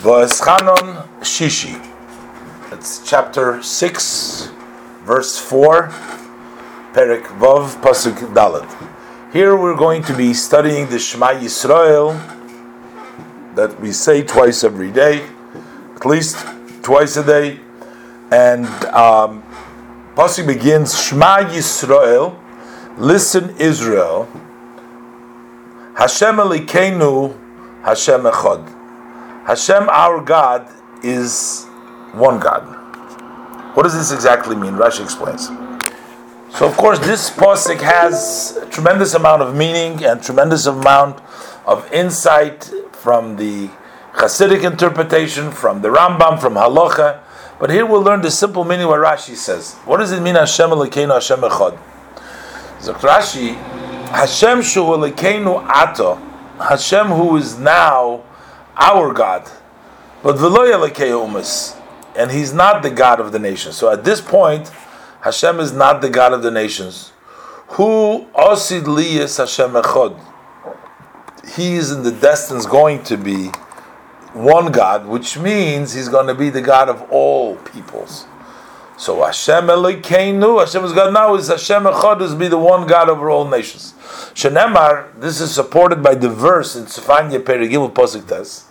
V'eschanon Shishi. It's chapter 6, verse 4, Perik Vav, Pasuk Dalet. Here we're going to be studying the Shema Yisrael that we say twice every day, at least twice a day. And um, Pasuk begins Shema Yisrael, listen Israel, Hashem Elikenu, Hashem Echad. Hashem, our God, is one God. What does this exactly mean? Rashi explains. So, of course, this posik has a tremendous amount of meaning and tremendous amount of insight from the Hasidic interpretation, from the Rambam, from Halacha. But here we'll learn the simple meaning what Rashi says. What does it mean, Hashem Elokeinu, Hashem Echad? Rashi, Hashem Shu Elokeinu Ato, Hashem who is now our God. But umas, and He's not the God of the nations. So at this point, Hashem is not the God of the nations. Who osid liyas Hashem echod? He is in the destines going to be one God, which means He's going to be the God of all peoples. So Hashem Elokeinu, Hashem is God now, is Hashem Echad, is be the one God over all nations. Shenemar, this is supported by the verse in Sefanya Perigim Posik Tes.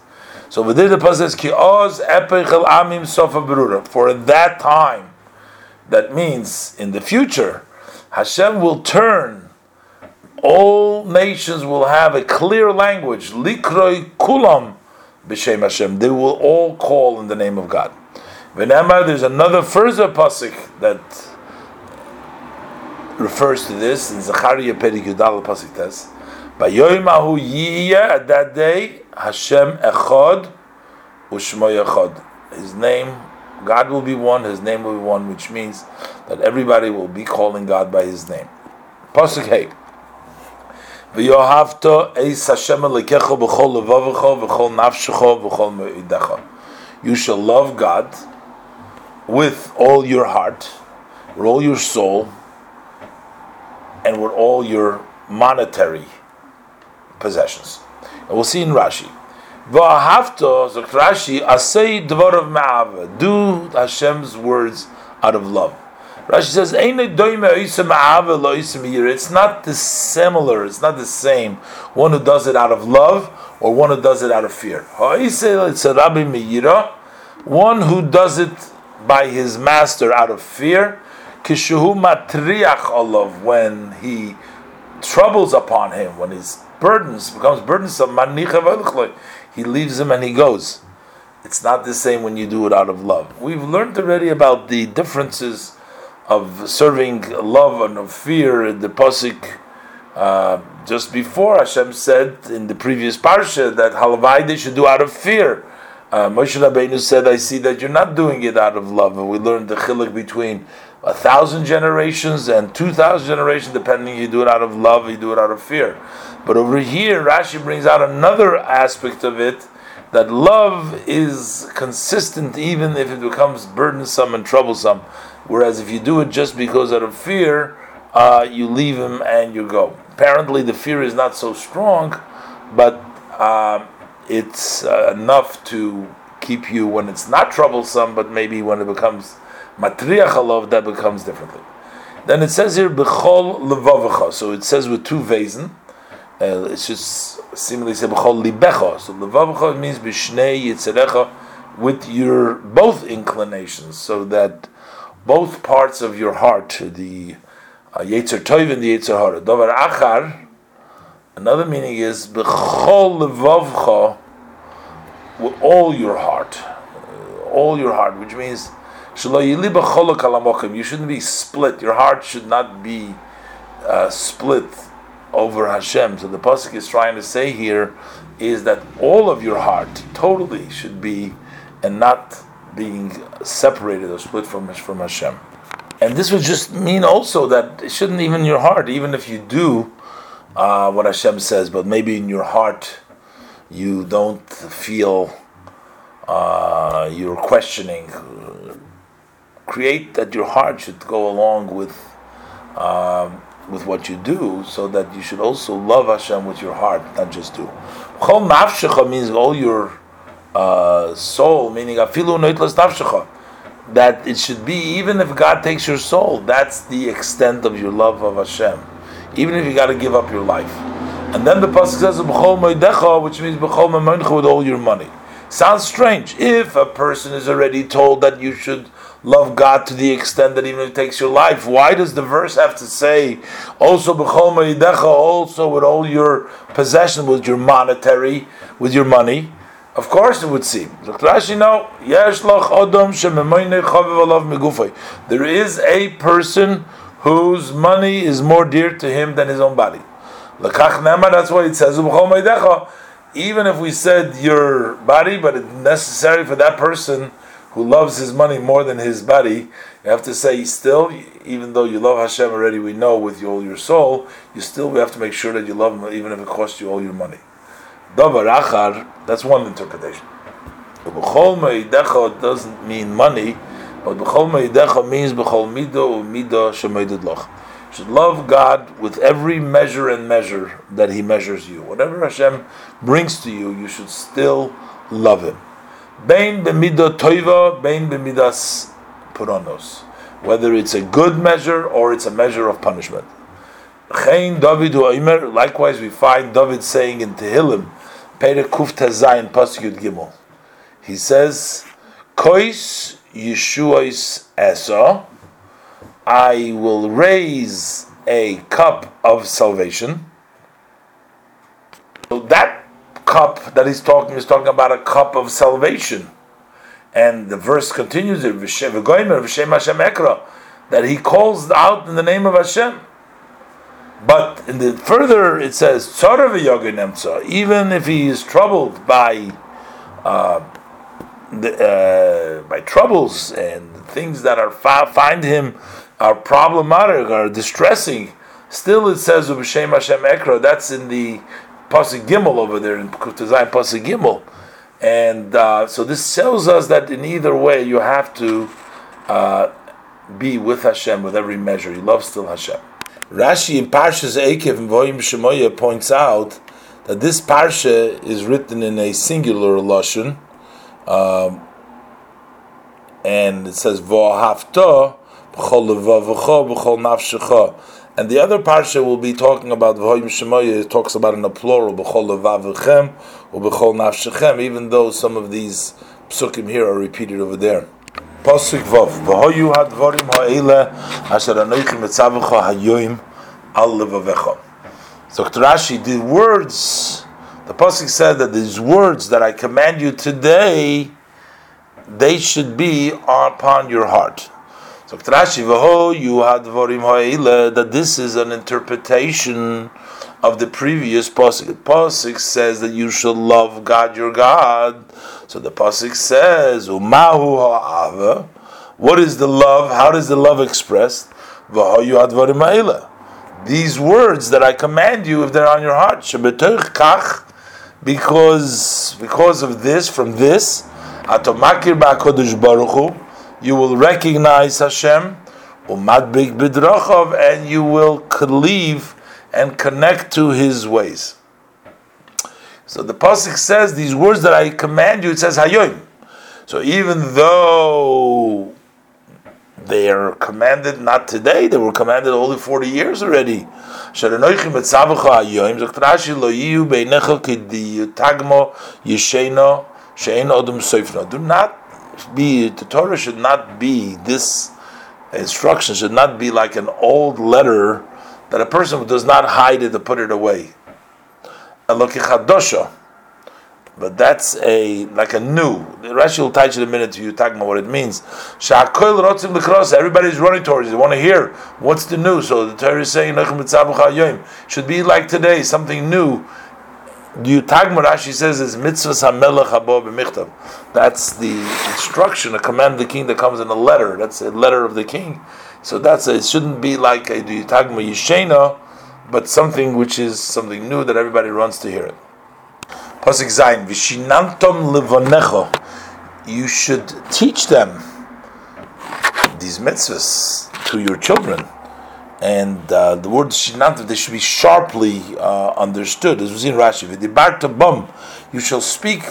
So within the pasuk says, "Ki oz epechel amim berura." For that time, that means in the future, Hashem will turn. All nations will have a clear language. Likroi kulam b'shem Hashem. They will all call in the name of God. V'namar, there's another further pasuk that refers to this in Zechariah Perik Yudal pasuk test. By Yoimahu Yiyah, at that day, Hashem Echad Ushmo Echad. His name, God will be one, His name will be one, which means that everybody will be calling God by His name. Pasuk Hey. V'yohavto eis Hashem elekecho b'chol levavecho v'chol nafshecho v'chol me'idecho. You shall love God with all your heart, with all your soul, and with all your monetary possessions. And we'll see in Rashi. V'ahavto, so Rashi, asay dvarav ma'ava. Do Hashem's words out of love. Rashi says, It's not the similar, it's not the same. One who does it out of love or one who does it out of fear. One who does it by his master out of fear. When he troubles upon him, when his burdens becomes burdensome, he leaves him and he goes. It's not the same when you do it out of love. We've learned already about the differences of serving love and of fear in the posik. Uh, just before Hashem said in the previous parsha that halavai they should do out of fear. Uh, Moshe Rabbeinu said, "I see that you're not doing it out of love," and we learned the chiluk between a thousand generations and two thousand generations, depending you do it out of love, you do it out of fear. But over here, Rashi brings out another aspect of it that love is consistent even if it becomes burdensome and troublesome. Whereas if you do it just because out of fear, uh, you leave him and you go. Apparently, the fear is not so strong, but uh, it's uh, enough to keep you when it's not troublesome, but maybe when it becomes matriach that becomes differently. Then it says here b'chol levavecha. So it says with two vazen. Uh, it's just seemingly say b'chol libecha. So levavecha means b'shnei yitzerecha with your both inclinations, so that both parts of your heart, the uh, toiv and the yetzer hara. Dovar achar. Another meaning is b'chol levavcha with all your heart, uh, all your heart, which means you shouldn't be split. Your heart should not be uh, split over Hashem. So the pasuk is trying to say here is that all of your heart totally should be and not being separated or split from from Hashem. And this would just mean also that it shouldn't even your heart, even if you do uh, what Hashem says, but maybe in your heart you don't feel uh, you're questioning create that your heart should go along with um, with what you do, so that you should also love Hashem with your heart, not just do. Chol nafshecha means all your uh, soul, meaning afilu noitlas nafshecha, that it should be even if God takes your soul, that's the extent of your love of Hashem. Even if you got to give up your life. And then the pasuk says b'chol moedecha, which means b'chol memoncha with all your money. Sounds strange. If a person is already told that you should love God to the extent that even if it takes your life, why does the verse have to say also also with all your possession, with your monetary, with your money? Of course, it would seem. There is a person whose money is more dear to him than his own body. That's why it says even if we said your body, but it's necessary for that person who loves his money more than his body, you have to say still, even though you love Hashem already, we know with all your soul, you still we have to make sure that you love him even if it costs you all your money. Achar, that's one interpretation. B'chol me'idecha doesn't mean money, but b'chol me'idecha means b'chol mido u'mido. You should love God with every measure and measure that He measures you. Whatever Hashem brings to you, you should still love Him. Bein b'mido toiva, bein b'midas puranos. Whether it's a good measure or it's a measure of punishment. Likewise, we find David saying in Tehillim, Perek Kuf Tazayin Pasuk Gimel. He says, Kois Yeshuais Esa, I will raise a cup of salvation. So that cup that he's talking is talking about a cup of salvation. And the verse continues that he calls out in the name of Hashem. But in the further it says even if he is troubled by uh, the, uh, by troubles and things that are find him are problematic are distressing, still it says Hashem Ekra. That's in the pasuk Gimel over there in Kutazayim pasuk Gimel, and uh, so this tells us that in either way you have to uh, be with Hashem with every measure. You love still Hashem. Rashi in Parshas Ekev and Voyim Shemoya points out that this parsha is written in a singular lashon, um, and it says V'ahavta b'chol levavacha b'chol nafshecha. And the other parsha will be talking about V'hoyim. It talks about in a plural b'chol levavachem or b'chol nafshechem. Even though some of these psukim here are repeated over there. Pasuk Vav. V'hoyu hadvarim ha'ele asher anoichim etzavecha hayoim al levavecha. So Rashi, the words, the Pasuk said that these words that I command you today, they should be upon your heart. So Rashi, v'hoyu hadvarim ha'ele, that this is an interpretation of the previous pasuk. The pasuk says that you shall love God your God. So the pasuk says, "Umahu ha'ava." What is the love? How does the love expressed? These words that I command you, if they're on your heart, kach, because because of this, from this, you will recognize Hashem, umad b'bidrochav, and you will cleave and connect to His ways. So the pasuk says these words that I command you. It says hayoim. So even though they are commanded not today, they were commanded only forty years already. Do not be the Torah should not be this instruction should not be like an old letter that a person does not hide it to put it away. But that's a like a new. The Rashi will teach in a minute to you talking about what it means. Everybody's running towards it. They want to hear what's the new. So the Torah is saying should be like today, something new. The Tagma Rashi says is mitzvah hamelech habo b'michtav. That's the instruction, a command of the king that comes in a letter. That's a letter of the king. So that's a, it shouldn't be like a Tagma Yishena, but something which is something new that everybody runs to hear it. Pasuk Zayin, Vishinantom levonecho. You should teach them these mitzvahs to your children. And uh, the word shinantom, they should be sharply uh, understood. As was in Rashi, bum, you shall speak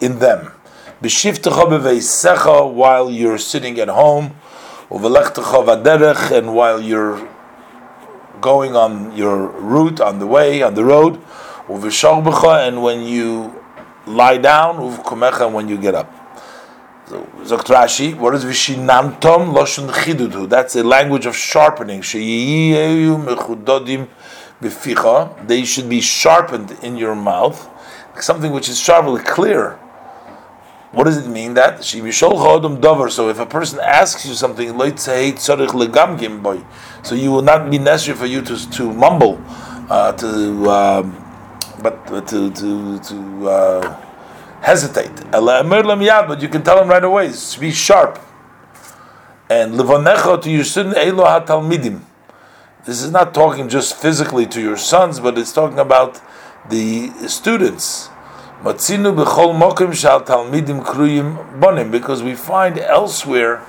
in them. While you're sitting at home, and while you're going on your route, on the way, on the road, and when you lie down, and when you get up. So, Zokt Rashi, what is Vishinantom Loshen Chidudu? That's a language of sharpening. They should be sharpened in your mouth, something which is sharply clear. What does it mean that? So if a person asks you something, so you will not be necessary for you to, to mumble, uh, to um, but to to to uh, hesitate. But you can tell him right away. Be sharp. And levanecha to your student elo hatalmidim. This is not talking just physically to your sons, but it's talking about the students. Matzinu b'chol mokim shal talmidim kruyim bonim, because we find elsewhere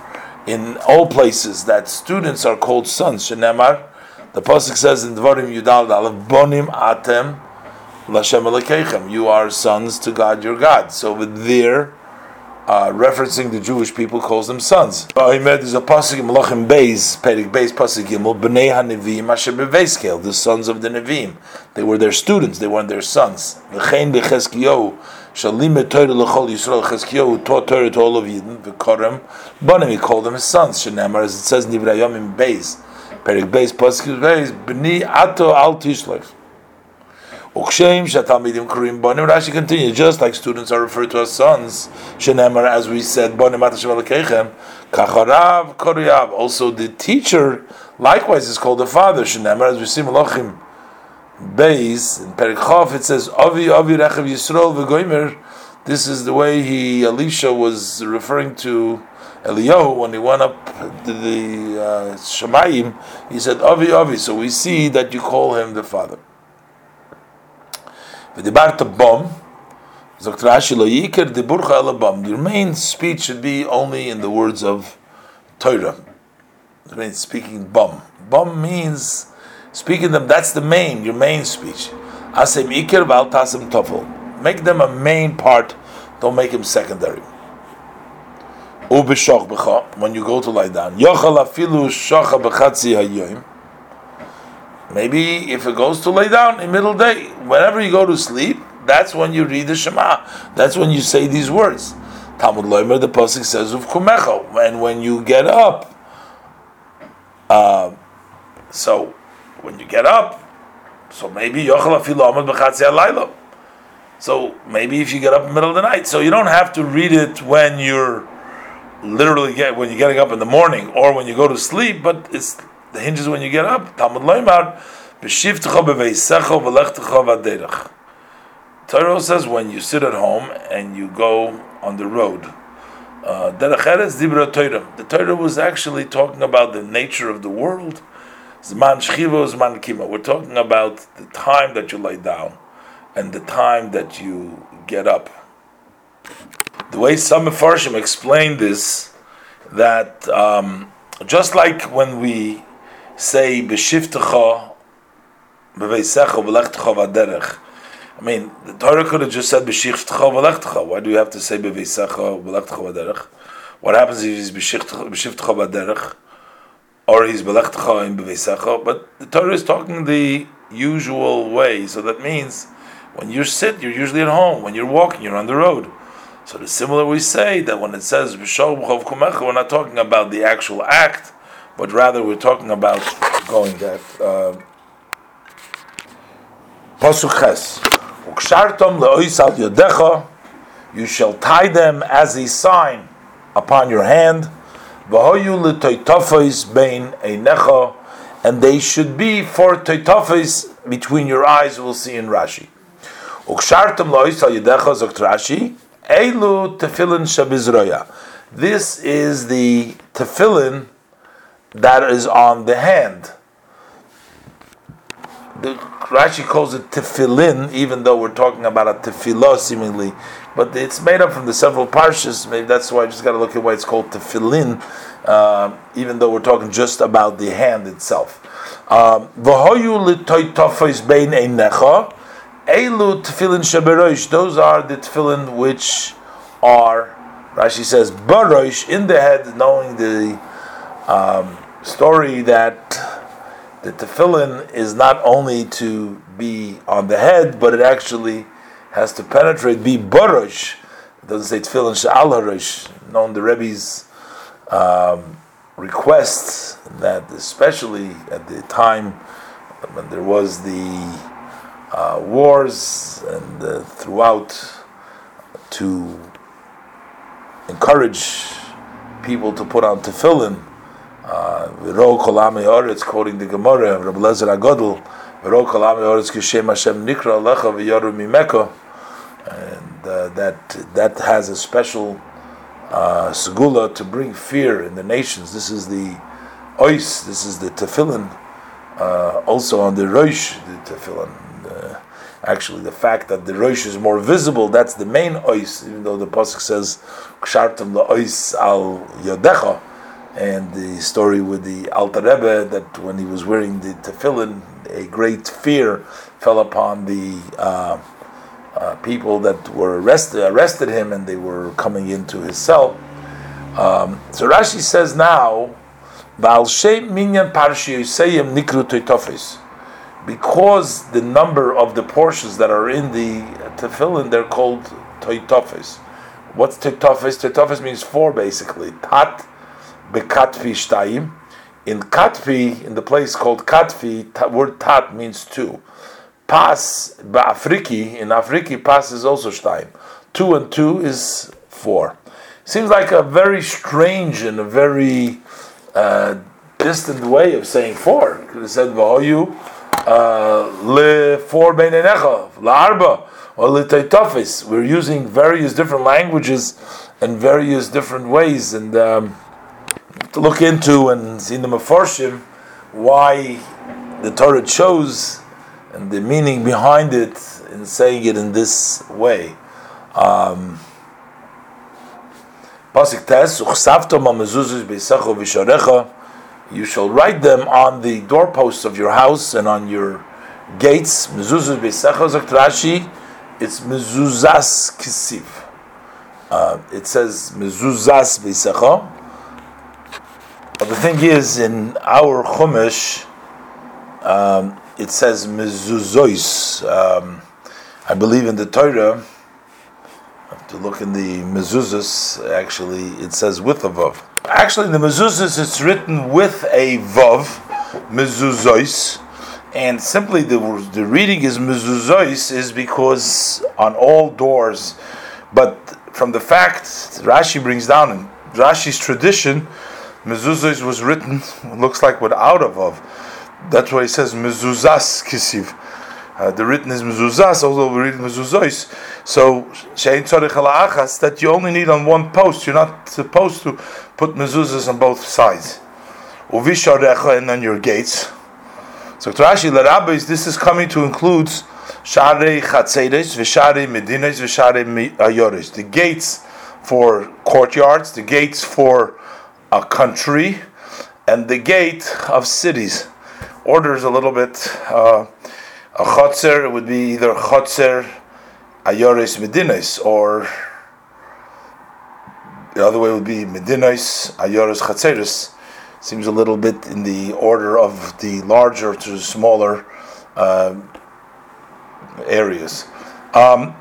in all places that students are called sons. Shenemar, the pasuk says in Dvarim Yudal Dalef, bonim atem lashem elekechem. You are sons to God, your God. So with there, uh, referencing the Jewish people, calls them sons. There's a pasuk in Malachim Beis, Perik Beis pasuk Gimel, Bnei HaNevim Asher Beveskel, the sons of the Nevim. They were their students. They weren't their sons. V'chein becheskio Shalim Torah l'chol Yisrael Cheskio who taught Torah to all of Yidden v'korem Bonim he called them his sons. Shenemar as it says in Ibrahim Beis Perik Beis pasuk Beis Bnei Ato Al Tishlev. Ukshem shatalmidim kurim bonim. Rashi continues, just like students are referred to as sons. Shenemar, as we said, bonim atashem alekechem. Kacharav koriyav. Also, the teacher likewise is called the father. Shenemar, as we see Malachim Beis in Perikhof, it says Avi Avi Rechav Yisrael v'Goimer. This is the way he Elisha was referring to Eliyahu when he went up to the uh, Shemayim. He said Avi Avi. So we see that you call him the father. V'dibarta bom, Zokt Rashi lo yiker diburcha elabam. Your main speech should be only in the words of Torah. It means speaking bom. Bom means speaking them. That's the main, your main speech. Asem iker val tasem tofel. Make them a main part. Don't make them secondary. Ubishoch b'cha. When you go to lie down, yochal afilu shocha b'chatzi hayoyim. Maybe if it goes to lay down in middle day, whenever you go to sleep, that's when you read the Shema. That's when you say these words. Talmud Loimer, the pasuk says of kumecho, and when you get up. Uh, so when you get up, so maybe yochel afilu amad b'chatzi alayla. So maybe if you get up in the middle of the night, so you don't have to read it when you're literally get when you're getting up in the morning or when you go to sleep, but it's the hinges when you get up. Talmud Loimar, b'shivtecha b'veisecha v'lechtecha v'aderech. Torah says when you sit at home and you go on the road. Uh, Derech Eretz Dibra Torah. The Torah was actually talking about the nature of the world. Zman Shchiva, Zman Kima. We're talking about the time that you lay down and the time that you get up. The way some Mefarshim explain this, that um, just like when we say b'shiftecha b'veisecha v'lechtecha v'aderech. I mean, the Torah could have just said b'shiftecha v'lechtecha. Why do you have to say b'veisecha v'lechtecha v'aderech? What happens if he's b'shiftecha v'aderech? Or he's b'lechtecha in b'veisecha? But the Torah is talking the usual way, so that means when you sit, you're usually at home. When you're walking, you're on the road. So the similar we say that when it says we're not talking about the actual act but rather we're talking about going that. Uh. Ukshartom. You shall tie them as a sign upon your hand. And they should be for toitofos between your eyes. We'll see in Rashi. This is the tefillin that is on the hand. The Rashi calls it tefillin, even though we're talking about a tefillah seemingly, but it's made up from the several parshas. Maybe that's why I just got to look at why it's called tefillin, uh, even though we're talking just about the hand itself. Um, elu tefillin shaberoish. Those are the tefillin which are, Rashi says, barosh in the head, knowing the um, story that the tefillin is not only to be on the head, but it actually has to penetrate, be barosh. It doesn't say tefillin she'al. Known the Rebbe's um, request that, especially at the time when there was the uh, wars and uh, throughout, to encourage people to put on tefillin V'ro oretz, quoting the Gemara, Rabbi Lezer Agodl, V'ro kolami oretz kishem Hashem nikra alecha v'yoru mimeko, and uh, that that has a special uh, segula to bring fear in the nations. This is the ois, this is the tefillin, uh, also on the roish, the tefillin. Uh, actually, the fact that the roish is more visible, that's the main ois, even though the pasuk says, kshartam la ois al yodecha, and the story with the Alter Rebbe that when he was wearing the tefillin, a great fear fell upon the uh, uh, people that were arrested arrested him, and they were coming into his cell. Um, so Rashi says now, because the number of the portions that are in the tefillin, they're called toitofis. What's toitofis? Toitofis means four basically. Tat bekatfi shtayim. In katfi, in the place called katfi, word tat means two. Pas ba'afriki, in Afriki, pas is also shtayim. Two and two is four. Seems like a very strange and a very uh, distant way of saying four. Could have said v'hoyu uh, le four beinenecha la'arba or le We're using various different languages and various different ways, and um, to look into and see in the Mefarshim why the Torah chose and the meaning behind it in saying it in this way. Um, you shall write them on the doorposts of your house and on your gates. Rashi, it's mezuzas kisiv. Uh, it says mezuzas beisecha. The thing is, in our Chumash, um, it says mezuzos. Um, I believe in the Torah. I have to look in the mezuzos. Actually, it says with a vav. Actually, in the mezuzos, it's written with a vav, mezuzos, and simply the the reading is mezuzos is because on all doors. But from the fact Rashi brings down in Rashi's tradition Mezuzos was written, looks like without a vav. That's why he says mezuzas kisiv. Uh, the written is mezuzas, although we read mezuzos. So shein tzarich achas that you only need on one post. You're not supposed to put mezuzas on both sides. Uvisharecha and on your gates. So Rashi Larabbis, this is coming to include Share Chatzeres, Vishare Medines, Vishare Ayoris. The gates for courtyards, the gates for a country and the gate of cities. Order is a little bit. Uh, a chotzer would be either chotzer ayoris medinas or the other way would be medinas ayoris chatzeris. Seems a little bit in the order of the larger to the smaller uh, areas. Um,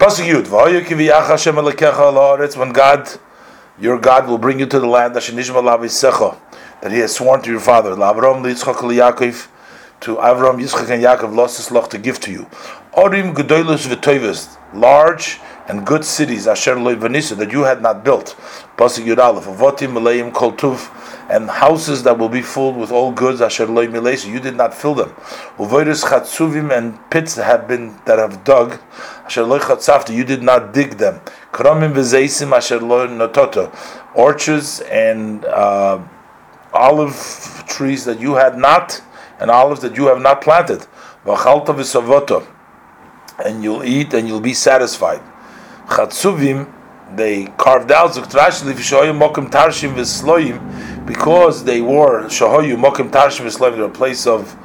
when God your God will bring you to the land that He has sworn to your father, to Avram, Yitzchak, and Yaakov, lost his luck to give to you. Orim gedoylus v'toivus, large and good cities, asher loy that you had not built. Pasuk Yud Aleph, avotim meleim kol tuv, and houses that will be filled with all goods, asher loy you did not fill them. Uvoidus chatzuvim, and pits that have been, that have dug, asher loy chatzavta, you did not dig them. Kramim v'zeisim asher loy nototo, orchards and uh, olive trees that you had not, and olives that you have not planted. V'chalta v'savoto, and you'll eat and you'll be satisfied. Chatzuvim, they carved out mokim tarshim v'sloim because they wore shahoyu mokim tarshim v'sloim. They're a place of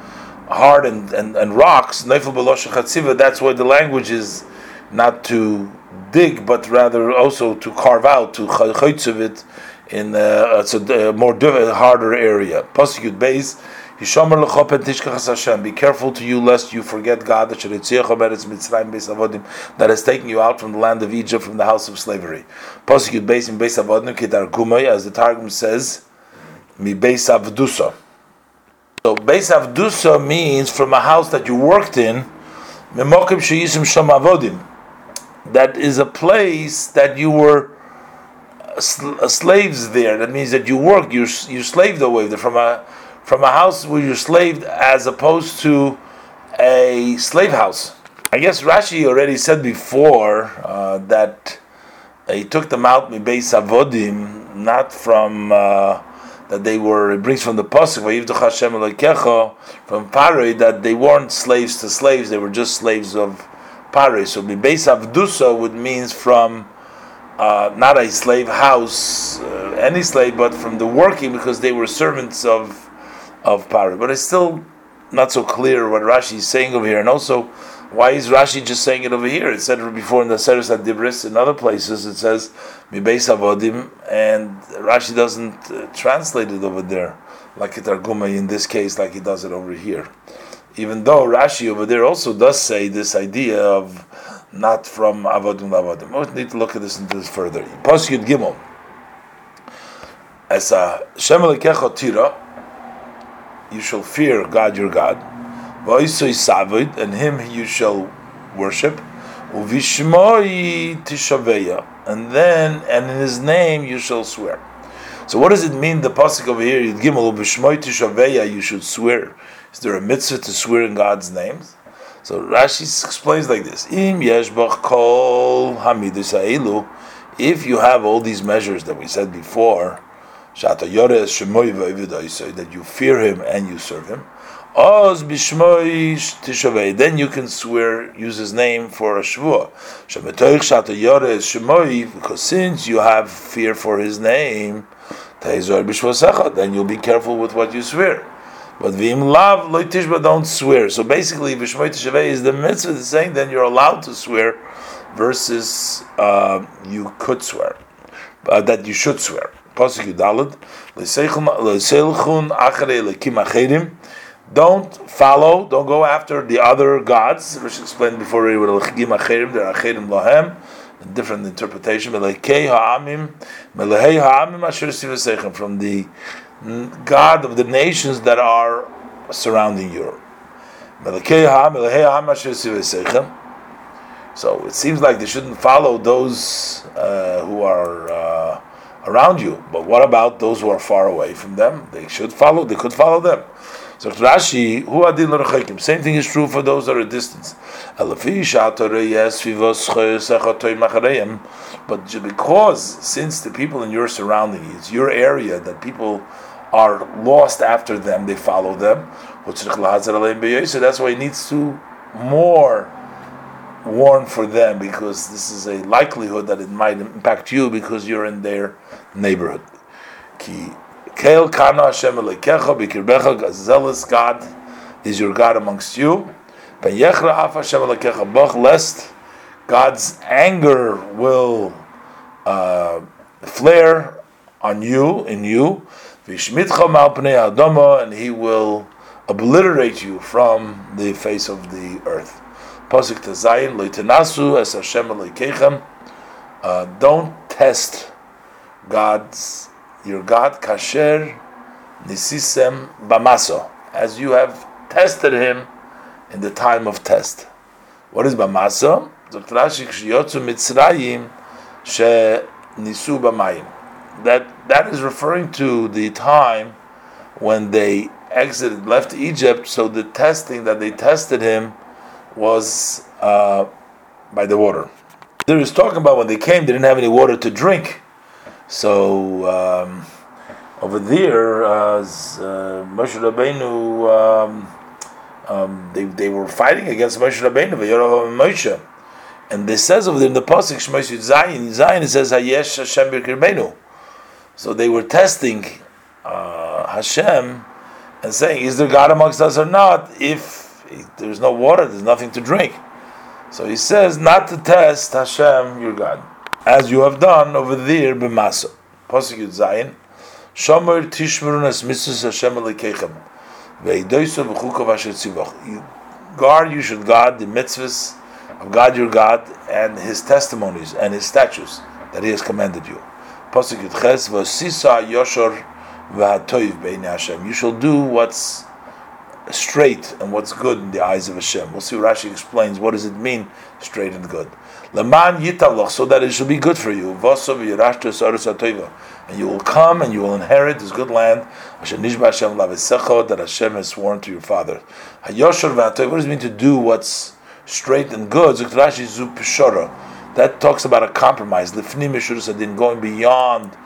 hard and, and, and rocks. That's why the language is not to dig, but rather also to carve out, to chaytz of it in uh, a, a more harder area. Pasuk base. Be careful to you lest you forget God that has taken you out from the land of Egypt, from the house of slavery. Pasuk base in base avodim kidar gumay, as the Targum says, mi base avdusa. So base avdusa means from a house that you worked in, memokim sheyisim sham avodim. That is a place that you were slaves there. That means that you worked, you you slaved away there from a from a house where you're slaved, as opposed to a slave house. I guess Rashi already said before uh, that he took them out mibeis avodim, not from uh, that they were. It brings from the pasuk from Paroi that they weren't slaves to slaves; they were just slaves of Paroi. So mibeis avdusa would means from uh, not a slave house, uh, any slave, but from the working because they were servants of of Paroi. But it's still not so clear what Rashi is saying over here, and also why is Rashi just saying it over here? It said before in the Seres Adibris in other places. It says Mibeis Avodim, and Rashi doesn't uh, translate it over there like it in this case, like he does it over here. Even though Rashi over there also does say this idea of not from avodim lavodim. We need to look at this into this further. Gimel. As a Shem tira, you shall fear God your God. V'oisoi savid, and Him you shall worship. Uvishmoi tishaveya, and then and in His name you shall swear. So what does it mean? The pasuk over here, you should swear. Is there a mitzvah to swear in God's names? So Rashi explains like this: Im kol If you have all these measures that we said before, that you fear Him and you serve Him. Then you can swear, use His name for a shvua. Because since you have fear for His name, then you'll be careful with what you swear. But v'im lav loy tishba don't swear. So basically, v'shmoy tishavei is the mitzvah saying then you're allowed to swear, versus uh, you could swear, uh, that you should swear. Pasuk Yudalad leseilchun acharei. Don't follow, don't go after the other gods, which explained before. They're acherim lahem. Different interpretation. From the God of the nations that are surrounding you. So it seems like they shouldn't follow those uh, who are uh, around you. But what about those who are far away from them? They should follow. They could follow them. So Rashi, who adin l'rechekim. Same thing is true for those that are at distance. But because since the people in your surrounding, it's your area that people are lost after them, they follow them. So that's why he needs to more warn for them because this is a likelihood that it might impact you because you're in their neighborhood. Ki Kael Kana Hashem Bikirbecha, a zealous God is your God amongst you. Ben Yechra Af Hashem Bach, lest God's anger will uh, flare on you, in you, and he will obliterate you from the face of the earth. Pasuk Tazayin Loitenasu as Hashem Elokeichem. Uh, don't test God's your God Kasher Nisisem Bamaso as you have tested him in the time of test. What is Bamaso? That that is referring to the time when they exited, left Egypt. So the testing that they tested him was uh, by the water. There is talking about when they came, they didn't have any water to drink. So um, over there, uh, Moshe Rabbeinu, um, um, they, they were fighting against Moshe Rabbeinu, Moshe. And this says over there in the pasuk Shmos Zayin, Zayin it says Hayesh Hashem B'Kirbeinu. So they were testing uh, Hashem and saying, "Is there God amongst us or not?" If there's no water, there's nothing to drink. So he says not to test Hashem, your God, as you have done over there b'masa. Pasuk Zayin, Shomer tishmerunas mitzvahs Hashem alekechem, ve'idoiso v'chukav asher tzivach. You guard, you should guard the mitzvahs of God your God and His testimonies and His statutes that He has commanded you. Pasuk Ches, v'sisa yoshor v'hatoiv be'inei Hashem. You shall do what's straight and what's good in the eyes of Hashem. We'll see what Rashi explains. What does it mean, straight and good? Leman yitavlach, so that it should be good for you. And you will come and you will inherit this good land. That Hashem has sworn to your father. What does it mean to do what's straight and good? That talks about a compromise. Going beyond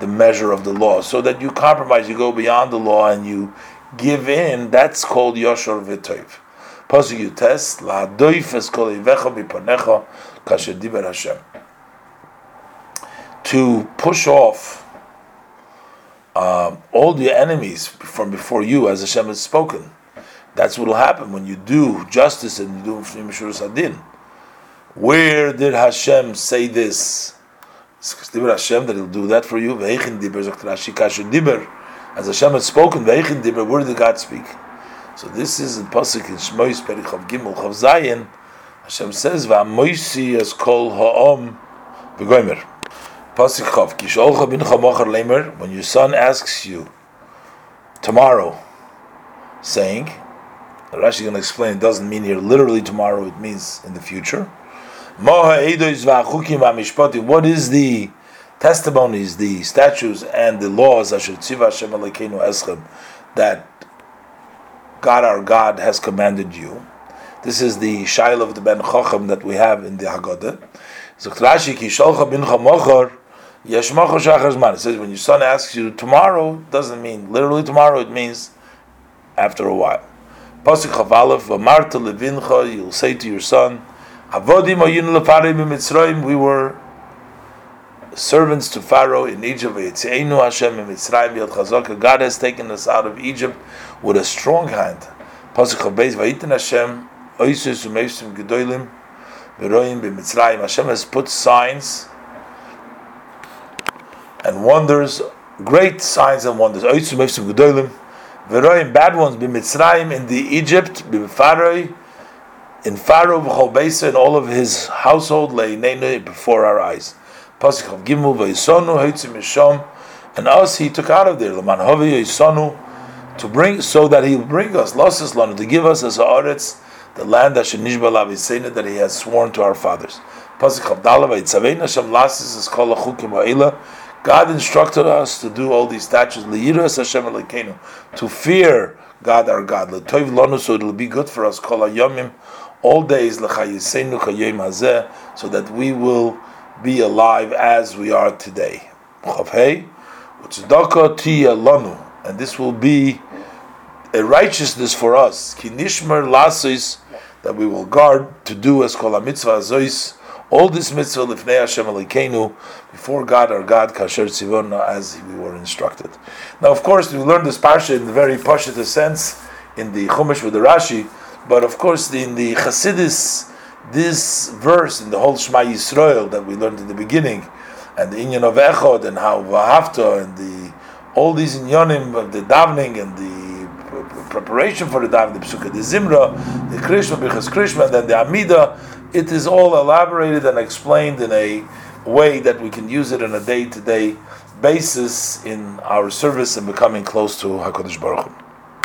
the measure of the law. So that you compromise, you go beyond the law and you give in, that's called Yoshor V'Toiv. Pasuk Yutes, La'adoif es kol ivecha mipanecha kasher diber Hashem. To push off um, all the enemies from before you, as Hashem has spoken. That's what will happen when you do justice and you do Mishur Sadin. Where did Hashem say this? Diber Hashem that He'll do that for you. Ve'echin diber zok Rashi kasher diber. As Hashem had spoken, Ve'echin diber, where did God speak? So this is in Pasuk in Shmois Perichav Gimel Chav Zayin. Hashem says, "Va'moisi as kol ha'om v'gomer." Pasuk Chav Kisholcha bin Chamochar Lemer. When your son asks you tomorrow, saying, Rashi going to explain. It doesn't mean here literally tomorrow. It means in the future. What is the testimonies, the statutes, and the laws that God our God has commanded you. This is the shail of the Ben Chacham that we have in the Haggadah. It says when your son asks you tomorrow, doesn't mean literally tomorrow, it means after a while. Pasuk Chavalef, Vamarta Levincha, you'll say to your son, we were servants to Pharaoh in Egypt. God has taken us out of Egypt with a strong hand. Hashem Hashem has put signs and wonders, great signs and wonders. Bad ones, in the Egypt, in Pharaoh, v'chol and all of his household lay before our eyes. Pasuk of Gimel v'Yisonu Heitzim Misham, and us he took out of there Laman Havi Yisonu to bring so that he will bring us losses lanu to give us as Haaretz the land that Shenishba that he has sworn to our fathers. God instructed us to do all these statutes to fear God our God. So it will be good for us all days so that we will be alive as we are today. And this will be a righteousness for us. Kinishmer lasis that we will guard to do as kol mitzvah azois. All this mitzvah lifnei Hashem Elokeinu before God our God kasher tzivona as we were instructed. Now, of course, we learned this parsha in the very pashut sense in the Chumash with the Rashi, but of course, in the Chassidus this verse in the whole Shema Yisrael that we learned in the beginning, and the Inyan of Echod and how Vahafta and the all these inyanim of the davening and the preparation for the davening, the Psukkah, the Zimra, the Krishma, Bichas Krishma, and then the Amida, it is all elaborated and explained in a way that we can use it on a day-to-day basis in our service and becoming close to Hakadosh Baruch Hu.